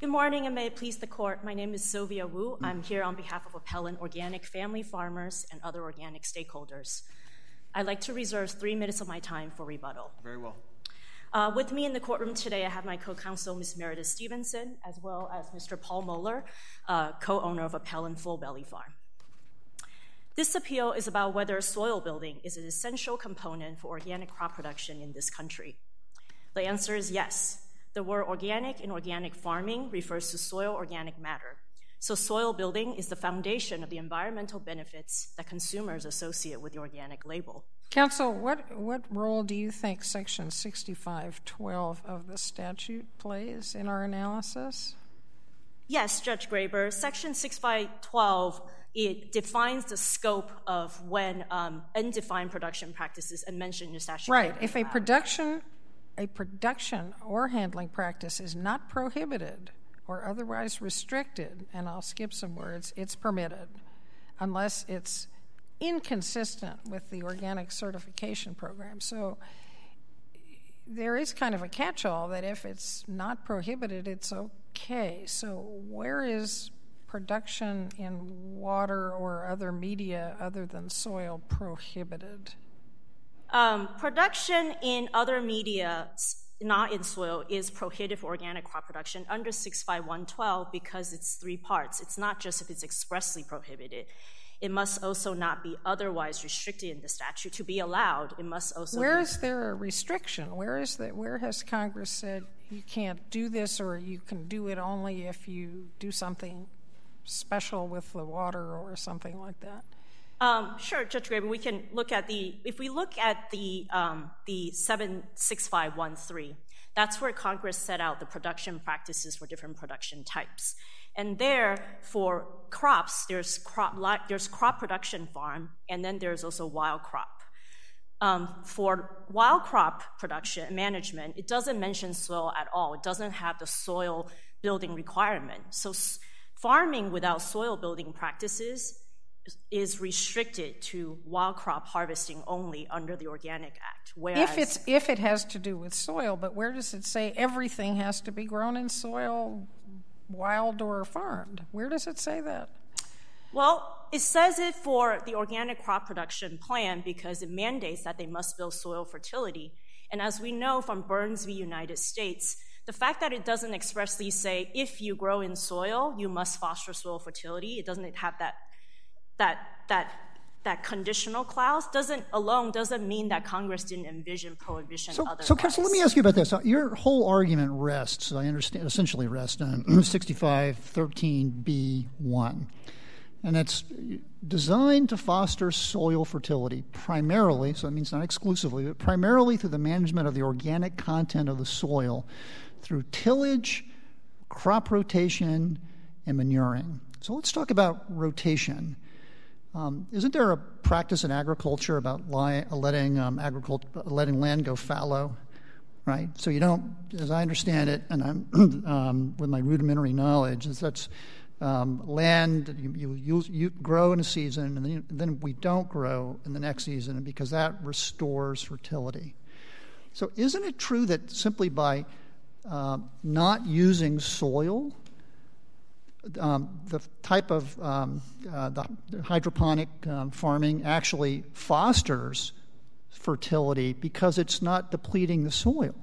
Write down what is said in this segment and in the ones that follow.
Good morning, and may it please the court. My name is Sylvia Wu. I'm here on behalf of Appellant Organic Family Farmers and other organic stakeholders. I'd like to reserve three minutes of my time for rebuttal. Very well. Uh, with me in the courtroom today, I have my co counsel, Ms. Meredith Stevenson, as well as Mr. Paul Muller, uh, co owner of Appellant Full Belly Farm. This appeal is about whether soil building is an essential component for organic crop production in this country. The answer is yes. The word organic in organic farming refers to soil organic matter. So, soil building is the foundation of the environmental benefits that consumers associate with the organic label. Counsel, what, what role do you think Section 6512 of the statute plays in our analysis? Yes, Judge Graber. Section 6512 it defines the scope of when um, undefined production practices and mentioned in the statute. Right. If a production a production or handling practice is not prohibited or otherwise restricted, and I'll skip some words, it's permitted unless it's inconsistent with the organic certification program. So there is kind of a catch all that if it's not prohibited, it's okay. So, where is production in water or other media other than soil prohibited? Um, production in other media, not in soil, is prohibited for organic crop production under 65112 because it's three parts. It's not just if it's expressly prohibited. It must also not be otherwise restricted in the statute. To be allowed, it must also. Where be- is there a restriction? Where is that? Where has Congress said you can't do this, or you can do it only if you do something special with the water or something like that? Um, sure, Judge Graber, we can look at the, if we look at the, um, the 76513, that's where Congress set out the production practices for different production types. And there, for crops, there's crop, there's crop production farm, and then there's also wild crop. Um, for wild crop production management, it doesn't mention soil at all. It doesn't have the soil building requirement. So, farming without soil building practices is restricted to wild crop harvesting only under the Organic Act. Whereas if it's if it has to do with soil, but where does it say everything has to be grown in soil, wild or farmed? Where does it say that? Well, it says it for the organic crop production plan because it mandates that they must build soil fertility. And as we know from Burns v. United States, the fact that it doesn't expressly say if you grow in soil, you must foster soil fertility, it doesn't have that that that that conditional clause doesn't alone doesn't mean that Congress didn't envision prohibition. So, otherwise. so counsel, let me ask you about this. Your whole argument rests, I understand, essentially rests on 6513b1, and it's designed to foster soil fertility primarily. So it means not exclusively, but primarily through the management of the organic content of the soil through tillage, crop rotation, and manuring. So let's talk about rotation. Um, isn't there a practice in agriculture about letting um, agriculture letting land go fallow, right? So you don't, as I understand it, and I'm um, with my rudimentary knowledge, is that's land you, you, you, grow in a season, and then, then we don't grow in the next season because that restores fertility. So isn't it true that simply by uh, not using soil um, the type of um, uh, the hydroponic um, farming actually fosters fertility because it's not depleting the soil.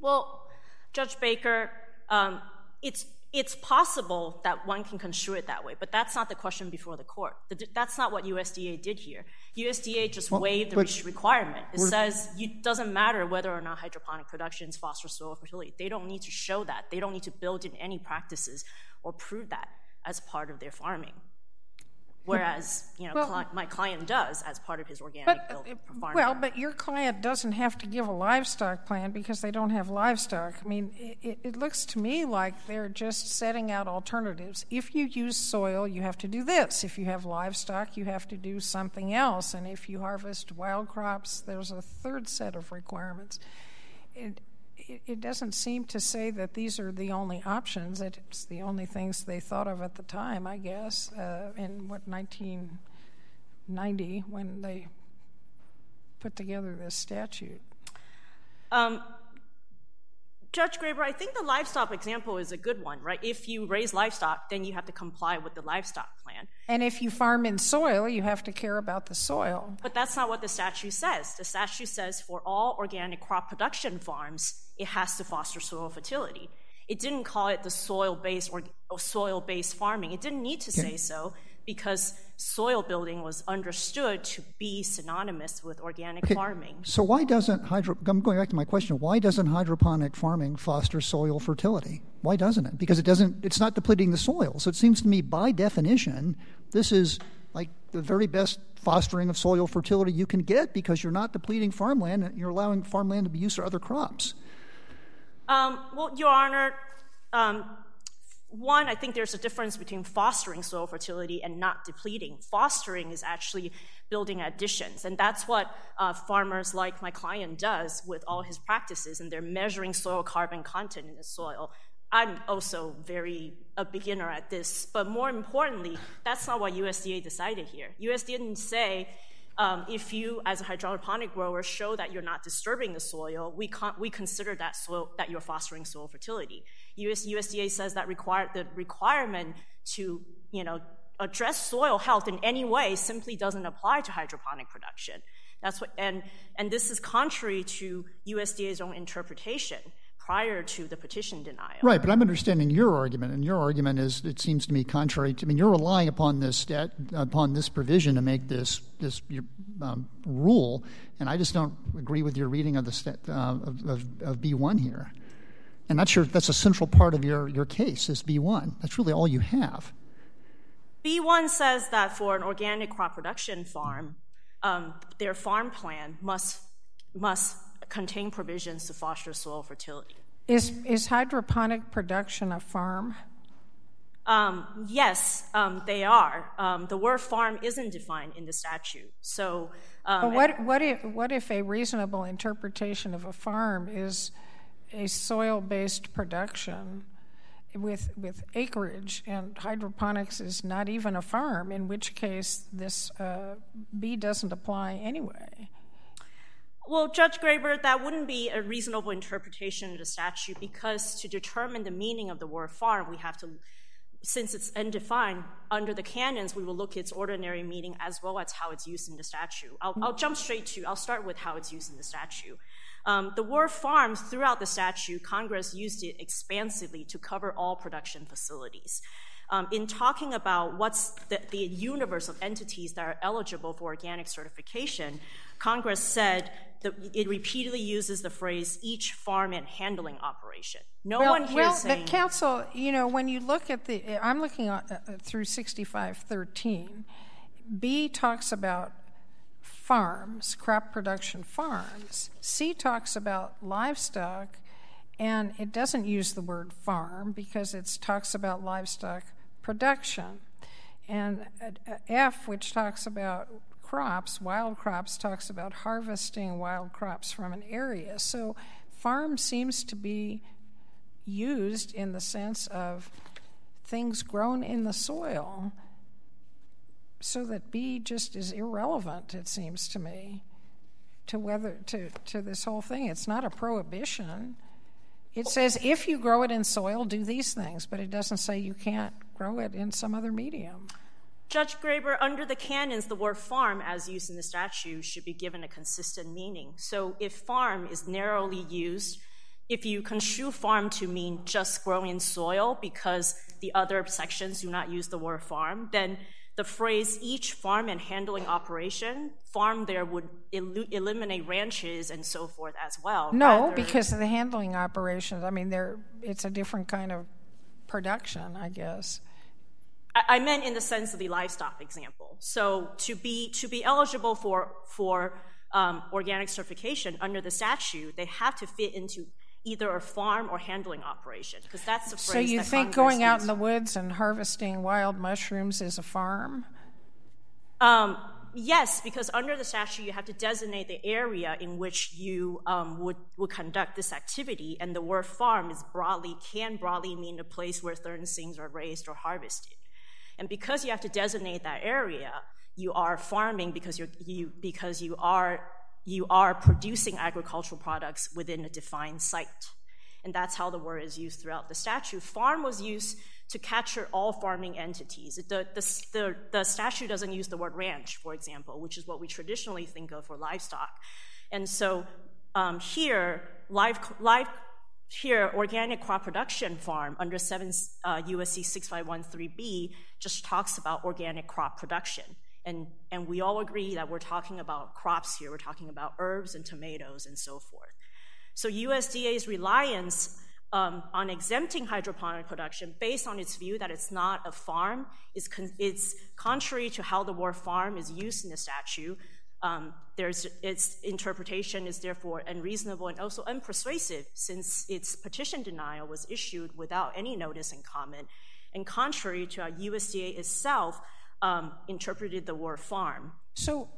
Well, Judge Baker, um, it's it's possible that one can construe it that way, but that's not the question before the court. That's not what USDA did here. USDA just waived the requirement. It says it doesn't matter whether or not hydroponic productions foster soil fertility. They don't need to show that. They don't need to build in any practices or prove that as part of their farming whereas you know my client does as part of his organic uh, farming. Well, but your client doesn't have to give a livestock plan because they don't have livestock. I mean, it, it, looks to me like they're just setting out alternatives. If you use soil, you have to do this. If you have livestock, you have to do something else. And if you harvest wild crops, there's a third set of requirements. It, doesn't seem to say that these are the only options. It's the only things they thought of at the time, I guess, uh, in what 1990 when they put together this statute. Um, Judge Graber, I think the livestock example is a good one, right? If you raise livestock, then you have to comply with the livestock plan. And if you farm in soil, you have to care about the soil. But that's not what the statute says. The statute says for all organic crop production farms, it has to foster soil fertility. It didn't call it the soil-based or soil-based farming. It didn't need to say so because soil building was understood to be synonymous with organic Okay, farming. So why doesn't hydro? I'm going back to my question. Why doesn't hydroponic farming foster soil fertility? Why doesn't it? Because it doesn't. It's not depleting the soil. So it seems to me, by definition, this is like the very best fostering of soil fertility you can get because you're not depleting farmland and you're allowing farmland to be used for other crops. Um, well, Your Honor, um, one, I think there's a difference between fostering soil fertility and not depleting. Fostering is actually building additions, and that's what uh, farmers like my client does with all his practices, and they're measuring soil carbon content in the soil. I'm also very a beginner at this, but more importantly, that's not what USDA decided here. USDA didn't say um, if you, as a hydroponic grower, show that you're not disturbing the soil, we, con- we consider that soil that you're fostering soil fertility. US- USDA says that require- the requirement to, you know, address soil health in any way simply doesn't apply to hydroponic production. That's what, and, and this is contrary to USDA's own interpretation prior to the petition denial. Right, but I'm understanding your argument, and your argument is, it seems to me, contrary to. I mean, you're relying upon this stat, upon this provision to make this this um, rule, and I just don't agree with your reading of the uh, of, of, of B1 here. And not sure that's a central part of your your case is B1. That's really all you have. B1 says that for an organic crop production farm, um, their farm plan must must contain provisions to foster soil fertility. Is, is hydroponic production a farm? Um, yes, um, they are. Um, the word farm isn't defined in the statute. So, um, But what, what, if, what if a reasonable interpretation of a farm is a soil based production with, with acreage, and hydroponics is not even a farm, in which case this uh, B doesn't apply anyway? well, Judge Graber, that wouldn't be a reasonable interpretation of the statute because to determine the meaning of the word farm, we have to, since it's undefined, under the canons, we will look at its ordinary meaning as well as how it's used in the statute. I'll, I'll jump straight to, I'll start with how it's used in the statute. Um, the word farm, throughout the statute, Congress used it expansively to cover all production facilities. Um, in talking about what's the, the, universe of entities that are eligible for organic certification, Congress said it repeatedly uses the phrase each farm and handling operation. No well, one here well, is saying. But counsel, you know, when you look at the, I'm looking at, uh, through 6513. B talks about farms, crop production farms. C talks about livestock, and it doesn't use the word farm because it talks about livestock production. And uh, F, which talks about crops, wild crops, talks about harvesting wild crops from an area. So farm seems to be used in the sense of things grown in the soil so that B just is irrelevant, it seems to me, to whether to, to this whole thing. It's not a prohibition. It says if you grow it in soil, do these things, but it doesn't say you can't grow it in some other medium. Judge Graber, under the canons, the word farm, as used in the statute, should be given a consistent meaning. So if farm is narrowly used, if you construe farm to mean just growing in soil because the other sections do not use the word farm, then the phrase each farm and handling operation, farm there would el- eliminate ranches and so forth as well. No, Rather- because of the handling operations. I mean, they're, it's a different kind of production, I guess. I meant in the sense of the livestock example. So to be to be eligible for for um, organic certification under the statute, they have to fit into either a farm or handling operation because that's the phrase. So you think Congress going out in the woods and harvesting wild mushrooms is a farm? Um, yes, because under the statute, you have to designate the area in which you um, would, would conduct this activity, and the word farm is broadly can broadly mean a place where certain things are raised or harvested. And because you have to designate that area, you are farming because you're you because you are you are producing agricultural products within a defined site. and that's how the word is used throughout the statute. Farm was used to capture all farming entities. The, the, the, the, statute doesn't use the word ranch, for example, which is what we traditionally think of for livestock. And so um, here, live, live, here, organic crop production farm under 7 uh, USC 6513B just talks about organic crop production. And, and we all agree that we're talking about crops here. We're talking about herbs and tomatoes and so forth. So USDA's reliance um, on exempting hydroponic production based on its view that it's not a farm is con- it's contrary to how the word farm is used in the statute. Um, there's, its interpretation is therefore unreasonable and also unpersuasive since its petition denial was issued without any notice and comment, and contrary to how USDA itself um, interpreted the word farm. So,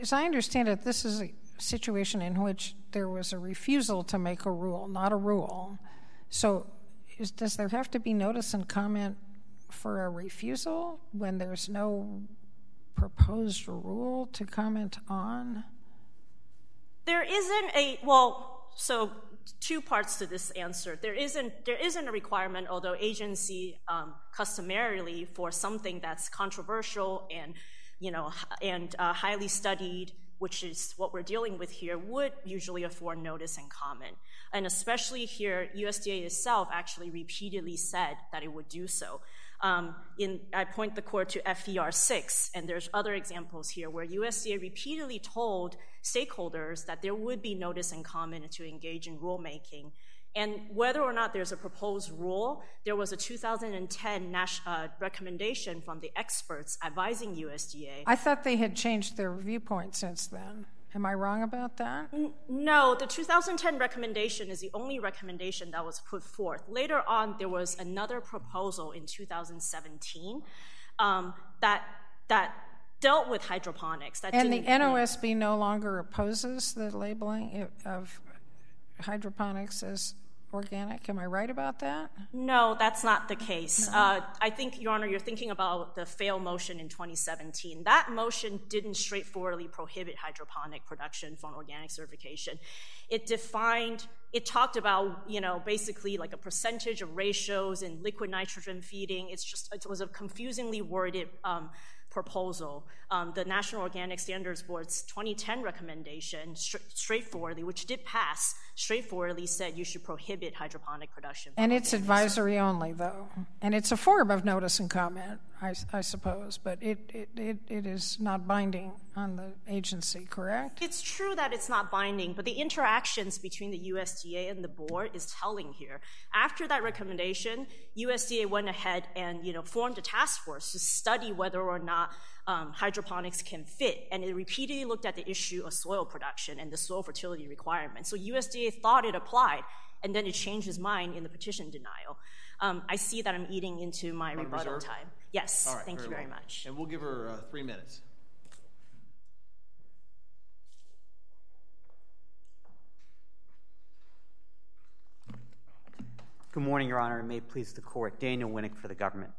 as I understand it, this is a situation in which there was a refusal to make a rule, not a rule. So, does there have to be notice and comment for a refusal when there's no proposed rule to comment on? There isn't a, well, so two parts to this answer. There isn't, there isn't a requirement, although agency um, customarily for something that's controversial and, you know, and uh, highly studied which is what we're dealing with here, would usually afford notice and comment. And especially here, USDA itself actually repeatedly said that it would do so. Um, in, I point the court to FER 6, and there's other examples here where USDA repeatedly told stakeholders that there would be notice and comment to engage in rulemaking. And whether or not there's a proposed rule, there was a 2010 uh, recommendation from the experts advising USDA. I thought they had changed their viewpoint since then. Am I wrong about that? No, the 2010 recommendation is the only recommendation that was put forth. Later on, there was another proposal in 2017 um, that that dealt with hydroponics. That and the NOSB no longer opposes the labeling of hydroponics as organic. Am I right about that? No, that's not the case. Uh, I think, Your Honor, you're thinking about the fail motion in 2017. That motion didn't straightforwardly prohibit hydroponic production from organic certification. It defined, it talked about, you know, basically like a percentage of ratios in liquid nitrogen feeding. It's just, it was a confusingly worded um, proposal. Um, the National Organic Standards Board's 2010 recommendation, straightforwardly, which did pass, straightforwardly said you should prohibit hydroponic production. And it's advisory only, though. And it's a form of notice and comment, I, I suppose, but it, it, it, it is not binding on the agency, correct? It's true that it's not binding, but the interactions between the USDA and the board is telling here. After that recommendation, USDA went ahead and you know formed a task force to study whether or not um, hydroponics can fit, and it repeatedly looked at the issue of soil production and the soil fertility requirements. So USDA thought it applied, and then it changed its mind in the petition denial. Um, I see that I'm eating into my rebuttal reserve? time. Yes, thank very you very well. much. And we'll give her uh, three minutes. Good morning, Your Honor, and may it please the court. Daniel Winik for the government.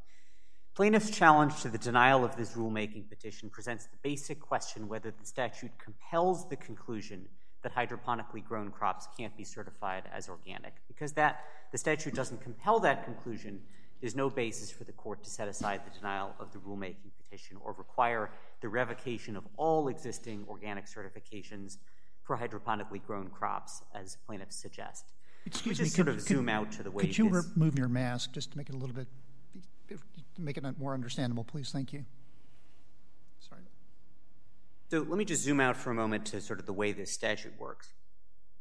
Plaintiff's challenge to the denial of this rulemaking petition presents the basic question whether the statute compels the conclusion that hydroponically grown crops can't be certified as organic. Because that the statute doesn't compel that conclusion, there's no basis for the court to set aside the denial of the rulemaking petition or require the revocation of all existing organic certifications for hydroponically grown crops, as plaintiffs suggest. Excuse me, could, sort of could, zoom out to the way. Could you remove your mask just to make it a little bit make it more understandable, please. Thank you. Sorry. So let me just zoom out for a moment to sort of the way this statute works.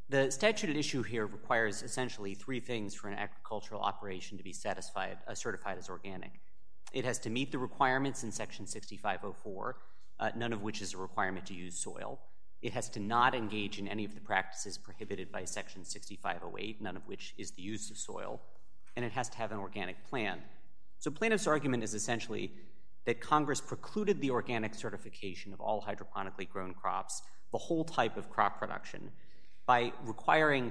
The statute at issue here requires essentially three things for an agricultural operation to be satisfied, uh, certified as organic. It has to meet the requirements in Section 6504, uh, none of which is a requirement to use soil. It has to not engage in any of the practices prohibited by Section 6508, none of which is the use of soil. And it has to have an organic plan, so plaintiff's argument is essentially that Congress precluded the organic certification of all hydroponically grown crops, the whole type of crop production, by requiring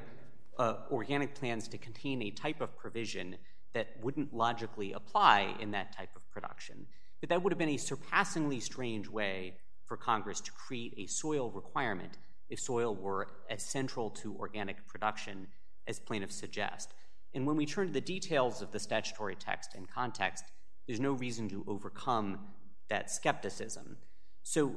uh, organic plans to contain a type of provision that wouldn't logically apply in that type of production. But that would have been a surpassingly strange way for Congress to create a soil requirement if soil were as central to organic production as plaintiffs suggest. And when we turn to the details of the statutory text and context, there's no reason to overcome that skepticism. So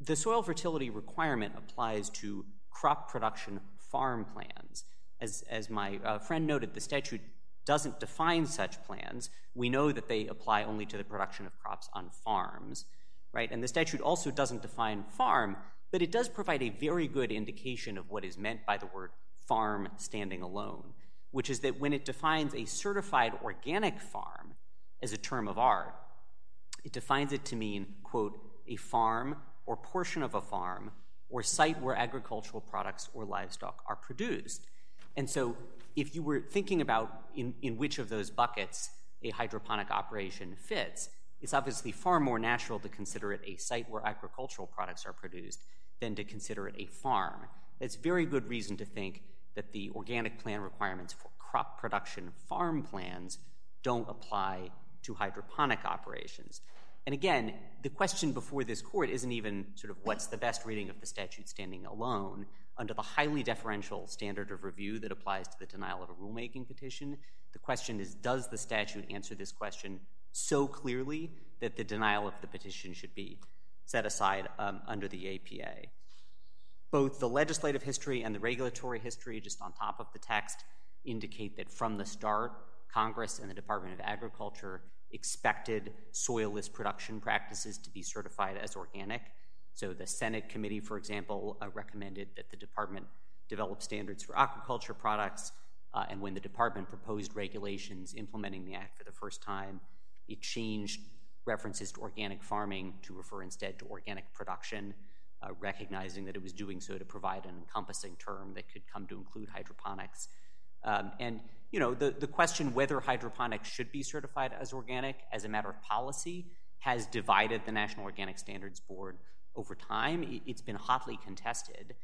the soil fertility requirement applies to crop production farm plans. As, as my uh, friend noted, the statute doesn't define such plans. We know that they apply only to the production of crops on farms, right? And the statute also doesn't define farm, but it does provide a very good indication of what is meant by the word farm standing alone, which is that when it defines a certified organic farm as a term of art, it defines it to mean, quote, a farm or portion of a farm or site where agricultural products or livestock are produced. And so if you were thinking about in, in which of those buckets a hydroponic operation fits, it's obviously far more natural to consider it a site where agricultural products are produced than to consider it a farm. That's very good reason to think that the organic plan requirements for crop production farm plans don't apply to hydroponic operations. And again, the question before this court isn't even sort of what's the best reading of the statute standing alone. Under the highly deferential standard of review that applies to the denial of a rulemaking petition, the question is does the statute answer this question so clearly that the denial of the petition should be set aside um, under the APA? Both the legislative history and the regulatory history, just on top of the text, indicate that from the start, Congress and the Department of Agriculture expected soilless production practices to be certified as organic. So the Senate committee, for example, uh, recommended that the department develop standards for aquaculture products. Uh, and when the department proposed regulations implementing the act for the first time, it changed references to organic farming to refer instead to organic production, recognizing that it was doing so to provide an encompassing term that could come to include hydroponics. Um, and you know, the, the question whether hydroponics should be certified as organic as a matter of policy has divided the National Organic Standards Board over time. It's been hotly contested.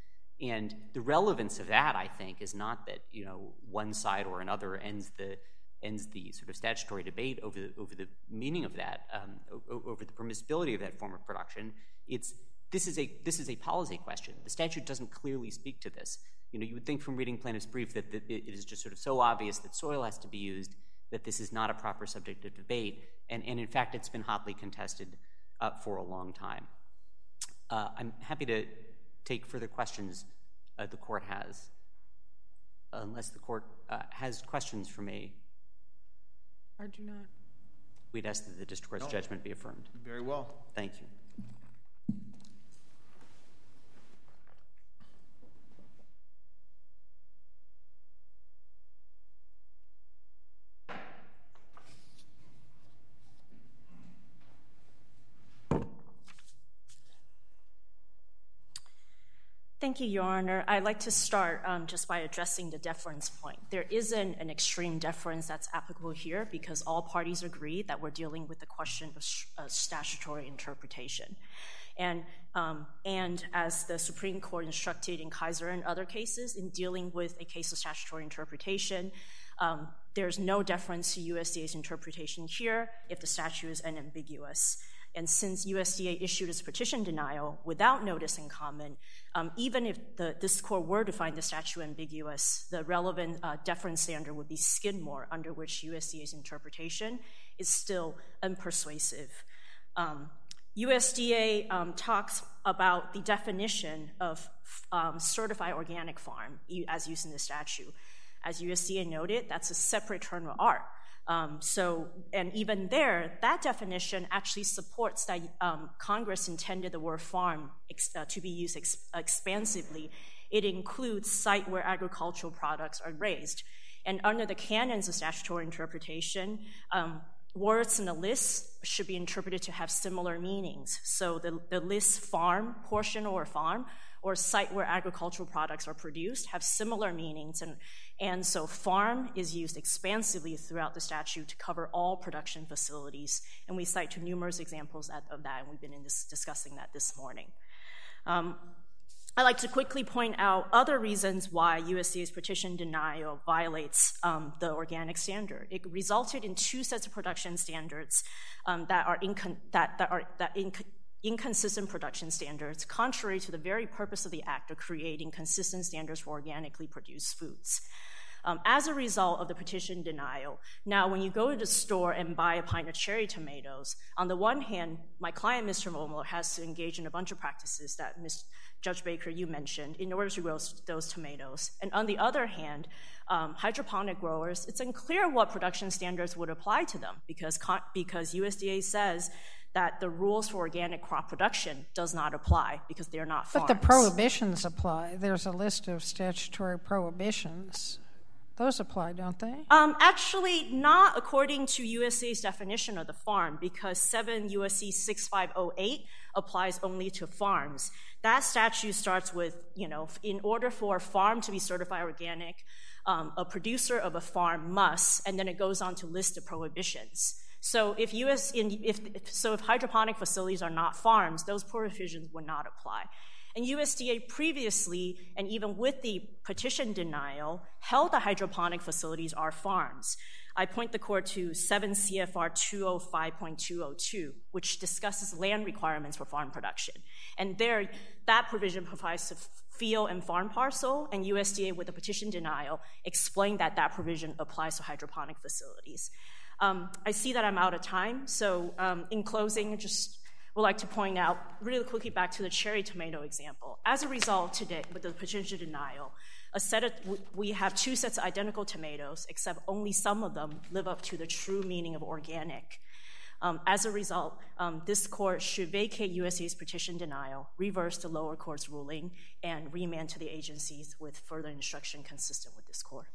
And the relevance of that, I think, is not that you know one side or another ends the ends the sort of statutory debate over the, over the meaning of that, um, over the permissibility of that form of production. It's this is a this is a policy question. The statute doesn't clearly speak to this you know, you would think from reading plaintiff's brief that, that it is just sort of so obvious that soil has to be used that this is not a proper subject of debate. And, and in fact, it's been hotly contested uh, for a long time. Uh, I'm happy to take further questions uh, the court has, unless the court uh, has questions for me. I do not. We'd ask that the district court's no. judgment be affirmed. Very well. Thank you. Thank you, Your Honor. I'd like to start um, just by addressing the deference point. There isn't an extreme deference that's applicable here because all parties agree that we're dealing with the question of uh, statutory interpretation. And, um, and as the Supreme Court instructed in Kisor and other cases, in dealing with a case of statutory interpretation, um, there's no deference to USDA's interpretation here if the statute is unambiguous. And since USDA issued its petition denial without notice and comment, um, even if the, this court were to find the statute ambiguous, the relevant uh, deference standard would be Skidmore, under which USDA's interpretation is still unpersuasive. Um, USDA um, talks about the definition of um, certified organic farm as used in the statute. As USDA noted, that's a separate term of art. Um, so, and even there, that definition actually supports that um, Congress intended the word farm uh, to be used ex- expansively. It includes site where agricultural products are raised. And under the canons of statutory interpretation, um, words in the list should be interpreted to have similar meanings. So the, the list farm portion or farm or site where agricultural products are produced have similar meanings. And, and so farm is used expansively throughout the statute to cover all production facilities. And we cite to numerous examples of that, and we've been this, discussing that this morning. Um, I'd like to quickly point out other reasons why USDA's petition denial violates um, the organic standard. It resulted in two sets of production standards um, that are, that, that are that inc- inconsistent production standards, contrary to the very purpose of the act of creating consistent standards for organically produced foods. Um, as a result of the petition denial. Now, when you go to the store and buy a pint of cherry tomatoes, on the one hand, my client, Mr. Momler, has to engage in a bunch of practices that Ms. Judge Baker, you mentioned, in order to grow those tomatoes. And on the other hand, um, hydroponic growers, it's unclear what production standards would apply to them because, because USDA says that the rules for organic crop production does not apply because they're not farms. But the prohibitions apply. There's a list of statutory prohibitions. Those apply, don't they? Um, actually, not according to USDA's definition of the farm, because 7 USC 6508 applies only to farms. That statute starts with, you know, in order for a farm to be certified organic, um, a producer of a farm must, and then it goes on to list the prohibitions. So if US in, if so if hydroponic facilities are not farms, those provisions would not apply. And USDA previously, and even with the petition denial, held that hydroponic facilities are farms. I point the court to 7 CFR 205.202, which discusses land requirements for farm production. And there, that provision provides a field and farm parcel, and USDA, with the petition denial, explained that that provision applies to hydroponic facilities. Um, I see that I'm out of time, so um, in closing, just would like to point out really quickly back to the cherry tomato example. As a result today, with the potential denial, a set of, we have two sets of identical tomatoes, except only some of them live up to the true meaning of organic. Um, as a result, um, this court should vacate USDA's petition denial, reverse the lower court's ruling, and remand to the agencies with further instruction consistent with this court's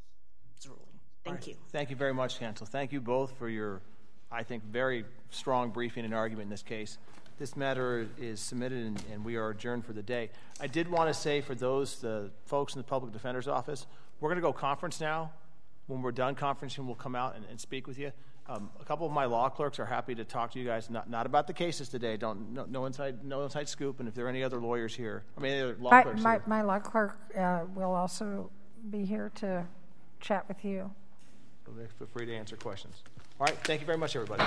ruling. Thank right. you. Thank you very much, counsel. Thank you both for your, I think, very strong briefing and argument in this case. This matter is submitted and, and, we are adjourned for the day. I did want to say for those, the folks in the public defender's office, we're going to go conference now. When we're done conferencing, we'll come out and, and speak with you. Um, a couple of my law clerks are happy to talk to you guys, not, not about the cases today. Don't no, no inside no inside scoop. And if there are any other lawyers here, I mean, other law I, clerks. My, here. my law clerk uh, will also be here to chat with you. Feel free to answer questions. All right. Thank you very much, everybody.